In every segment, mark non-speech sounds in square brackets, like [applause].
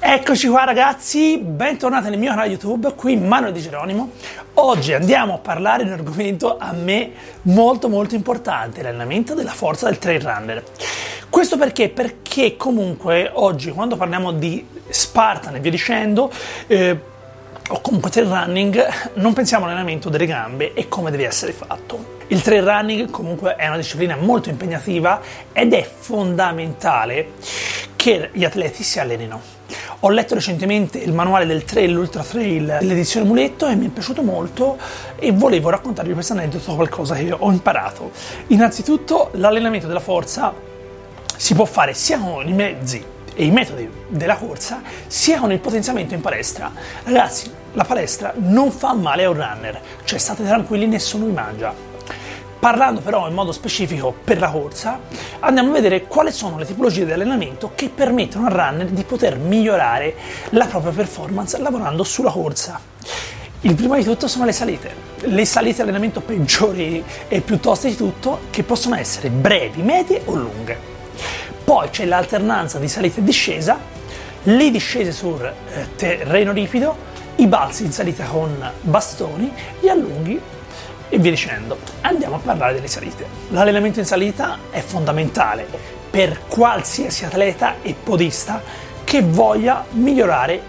Eccoci qua ragazzi, bentornati nel mio canale YouTube, qui Manuel Di Geronimo. Oggi andiamo a parlare di un argomento a me molto molto importante, l'allenamento della forza del trail runner. Questo perché? Perché comunque oggi quando parliamo di Spartan e via dicendo, eh, o comunque trail running, non pensiamo all'allenamento delle gambe e come deve essere fatto. Il trail running comunque è una disciplina molto impegnativa ed è fondamentale che gli atleti si allenino. Ho letto recentemente il manuale del trail, l'ultra trail dell'edizione Muletto e mi è piaciuto molto e volevo raccontarvi questo aneddoto, qualcosa che ho imparato. Innanzitutto l'allenamento della forza si può fare sia con i mezzi e i metodi della corsa, sia con il potenziamento in palestra. Ragazzi, la palestra non fa male a un runner, cioè state tranquilli, nessuno vi mangia. Parlando però in modo specifico per la corsa, andiamo a vedere quali sono le tipologie di allenamento che permettono al runner di poter migliorare la propria performance lavorando sulla corsa. Il primo di tutto sono le salite. Le salite allenamento peggiori e più toste di tutto, che possono essere brevi, medie o lunghe. Poi c'è l'alternanza di salita e discesa, le discese sul eh, terreno ripido, i balzi in salita con bastoni, gli allunghi e via dicendo. Andiamo a parlare delle salite. L'allenamento in salita è fondamentale per qualsiasi atleta e podista che voglia migliorare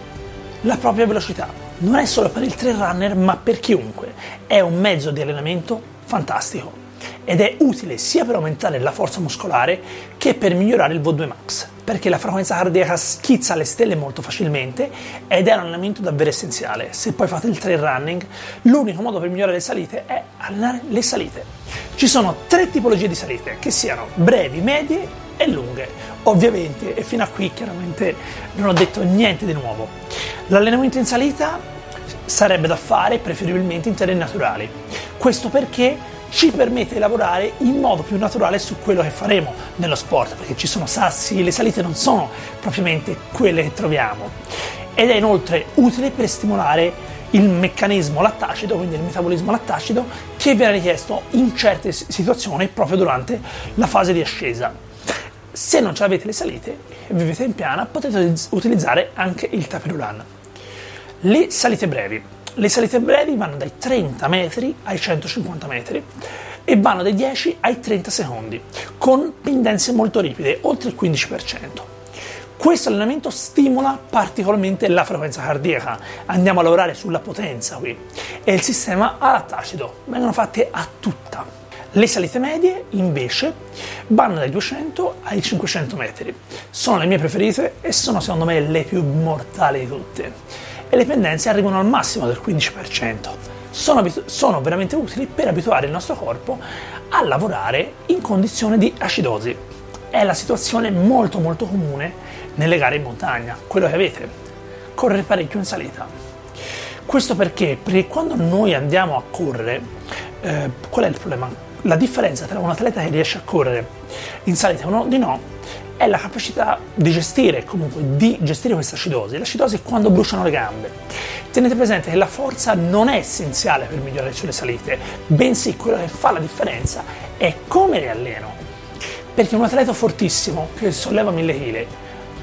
la propria velocità. Non è solo per il trail runner, ma per chiunque. È un mezzo di allenamento fantastico ed è utile sia per aumentare la forza muscolare che per migliorare il V2 max, perché la frequenza cardiaca schizza alle stelle molto facilmente ed è un allenamento davvero essenziale. Se poi fate il trail running, l'unico modo per migliorare le salite è allenare le salite. Ci sono tre tipologie di salite, che siano brevi, medie e lunghe. Ovviamente, e fino a qui chiaramente non ho detto niente di nuovo. L'allenamento in salita sarebbe da fare preferibilmente in terreni naturali. Questo perché ci permette di lavorare in modo più naturale su quello che faremo nello sport, perché ci sono sassi, le salite non sono propriamente quelle che troviamo. Ed è inoltre utile per stimolare il meccanismo lattacido, quindi il metabolismo lattacido, che viene richiesto in certe situazioni proprio durante la fase di ascesa. Se non ce l'avete le salite e vivete in piana, potete utilizzare anche il tapirulan. Le salite brevi. Le salite brevi vanno dai 30 metri ai 150 metri e vanno dai 10 ai 30 secondi, con pendenze molto ripide, oltre il 15%. Questo allenamento stimola particolarmente la frequenza cardiaca, andiamo a lavorare sulla potenza qui, e il sistema alattacido, vengono fatte a tutta. Le salite medie invece vanno dai 200 ai 500 metri, sono le mie preferite e sono secondo me le più mortali di tutte e le pendenze arrivano al massimo del 15%. Sono, sono veramente utili per abituare il nostro corpo a lavorare in condizioni di acidosi. È la situazione molto molto comune nelle gare in montagna, quello che avete, correre parecchio in salita. Questo perché? Perché quando noi andiamo a correre, eh, qual è il problema? La differenza tra un atleta che riesce a correre in salita e uno di no è la capacità di gestire, comunque di gestire questa acidosi. L'acidosi è quando bruciano le gambe. Tenete presente che la forza non è essenziale per migliorare sulle salite, bensì quello che fa la differenza è come rialleno. Perché un atleta fortissimo che solleva 1000 kg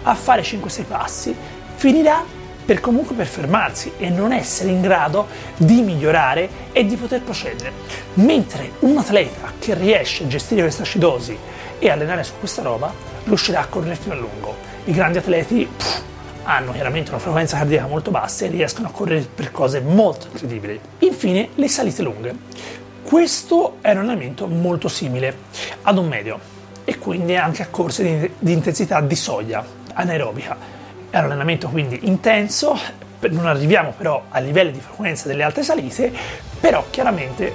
a fare 5-6 passi finirà per comunque per fermarsi e non essere in grado di migliorare e di poter procedere. Mentre un atleta che riesce a gestire questa acidosi e allenare su questa roba riuscirà a correre fino a lungo. I grandi atleti pff, hanno chiaramente una frequenza cardiaca molto bassa e riescono a correre per cose molto incredibili. Infine, le salite lunghe. Questo è un allenamento molto simile ad un medio e quindi anche a corse di, di intensità di soglia anaerobica. È un allenamento quindi intenso, non arriviamo però a livelli di frequenza delle altre salite, però chiaramente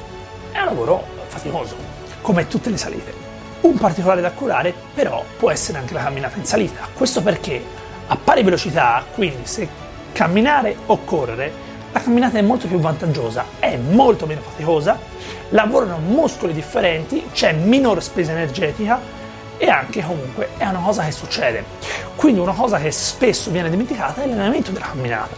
è un lavoro faticoso, come tutte le salite. Un particolare da curare però può essere anche la camminata in salita. Questo perché A pari velocità, quindi se camminare o correre, la camminata è molto più vantaggiosa, è molto meno faticosa, lavorano muscoli differenti, c'è minor spesa energetica e anche comunque è una cosa che succede. Quindi una cosa che spesso viene dimenticata è l'allenamento della camminata.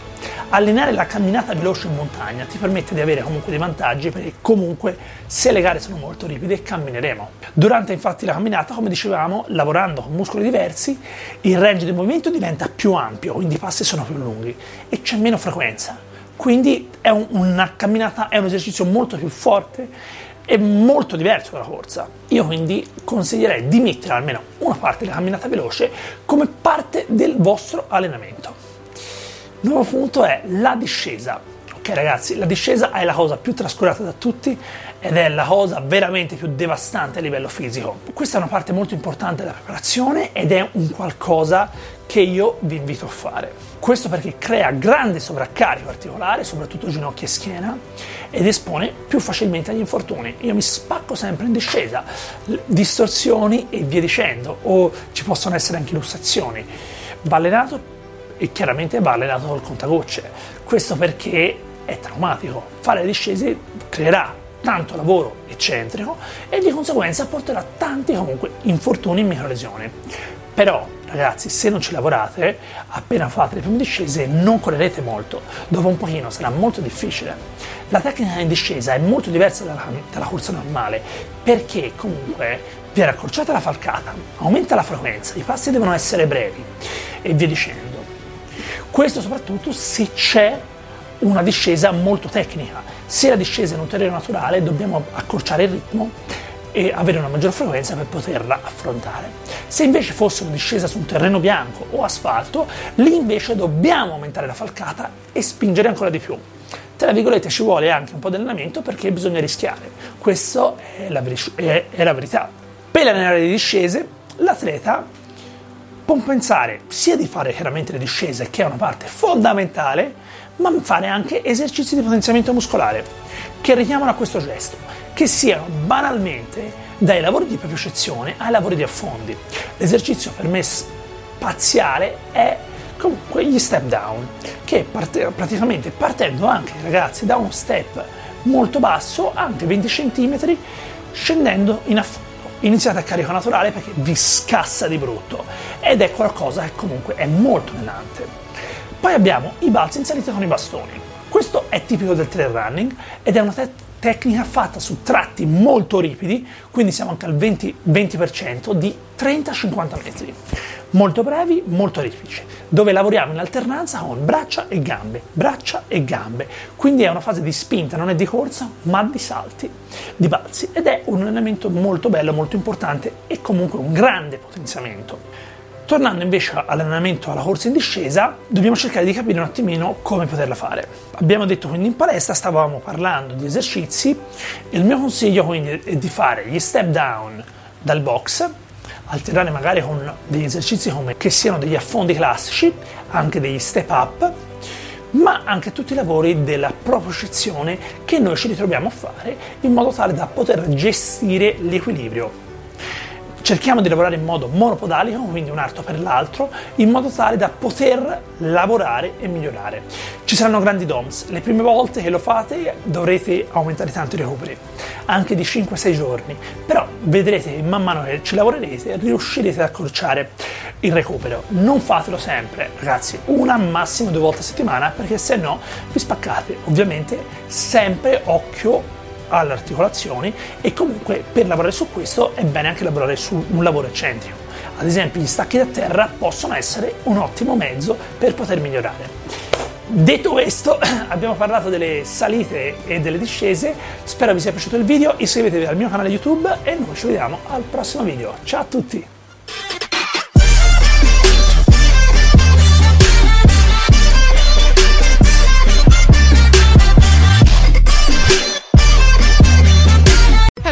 Allenare la camminata veloce in montagna ti permette di avere comunque dei vantaggi perché comunque se le gare sono molto ripide cammineremo. Durante infatti la camminata, come dicevamo, lavorando con muscoli diversi, il range di movimento diventa più ampio, quindi i passi sono più lunghi e c'è meno frequenza. Quindi è un, una camminata, è un esercizio molto più forte e molto diverso dalla corsa. Io quindi consiglierei di mettere almeno una parte della camminata veloce come parte del vostro allenamento. Nuovo punto è la discesa. Ok ragazzi, la discesa è la cosa più trascurata da tutti ed è la cosa veramente più devastante a livello fisico. Questa è una parte molto importante della preparazione ed è un qualcosa che io vi invito a fare. Questo perché crea grande sovraccarico articolare, soprattutto ginocchia e schiena, ed espone più facilmente agli infortuni. Io mi spacco sempre in discesa, distorsioni e via dicendo, o ci possono essere anche lussazioni. Va allenato e chiaramente va allenato col contagocce. Questo perché è traumatico. Fare discese creerà tanto lavoro eccentrico e di conseguenza porterà tanti comunque infortuni e microlesioni. Però ragazzi, se non ci lavorate, appena fate le prime discese non correrete molto, dopo un pochino sarà molto difficile. La tecnica in discesa è molto diversa dalla, dalla corsa normale perché comunque viene accorciata la falcata, aumenta la frequenza, i passi devono essere brevi e via dicendo. Questo soprattutto se c'è una discesa molto tecnica. Se la discesa è in un terreno naturale dobbiamo accorciare il ritmo e avere una maggior frequenza per poterla affrontare. Se invece fosse una discesa su un terreno bianco o asfalto, lì invece dobbiamo aumentare la falcata e spingere ancora di più. Tra virgolette ci vuole anche un po' di allenamento perché bisogna rischiare. Questa è la, è, è la verità. Per allenare le discese, l'atleta può pensare sia di fare chiaramente le discese, che è una parte fondamentale, ma fare anche esercizi di potenziamento muscolare che richiamano a questo gesto, che siano banalmente dai lavori di propiocezione ai lavori di affondi. L'esercizio per me spaziale è comunque gli step down, che parte, praticamente partendo anche ragazzi da uno step molto basso, anche 20 cm, scendendo in affondo iniziate a carico naturale perché vi scassa di brutto ed è qualcosa che comunque è molto allenante. Poi abbiamo i balzi in salita con i bastoni. Questo è tipico del trail running ed è una te- tecnica fatta su tratti molto ripidi, quindi siamo anche al 20%, 20% di 30-50 metri molto brevi, molto ripidi, dove lavoriamo in alternanza con braccia e gambe, braccia e gambe. Quindi è una fase di spinta, non è di corsa, ma di salti, di balzi ed è un allenamento molto bello, molto importante e comunque un grande potenziamento. Tornando invece all'allenamento alla corsa in discesa, dobbiamo cercare di capire un attimino come poterla fare. Abbiamo detto quindi in palestra, stavamo parlando di esercizi e il mio consiglio quindi è di fare gli step down dal box alternare magari con degli esercizi come che siano degli affondi classici, anche degli step up, ma anche tutti i lavori della propriocezione che noi ci ritroviamo a fare in modo tale da poter gestire l'equilibrio cerchiamo di lavorare in modo monopodalico, quindi un arto per l'altro, in modo tale da poter lavorare e migliorare. Ci saranno grandi DOMS, le prime volte che lo fate dovrete aumentare tanto i recuperi, anche di 5-6 giorni, però vedrete che man mano che ci lavorerete riuscirete ad accorciare il recupero. Non fatelo sempre, ragazzi, una massimo due volte a settimana perché se no vi spaccate. Ovviamente sempre occhio alle articolazioni e comunque per lavorare su questo è bene anche lavorare su un lavoro eccentrico. Ad esempio gli stacchi da terra possono essere un ottimo mezzo per poter migliorare. Detto questo, [clears throat] abbiamo parlato delle salite e delle discese, spero vi sia piaciuto il video, iscrivetevi al mio canale YouTube e noi ci vediamo al prossimo video. Ciao a tutti!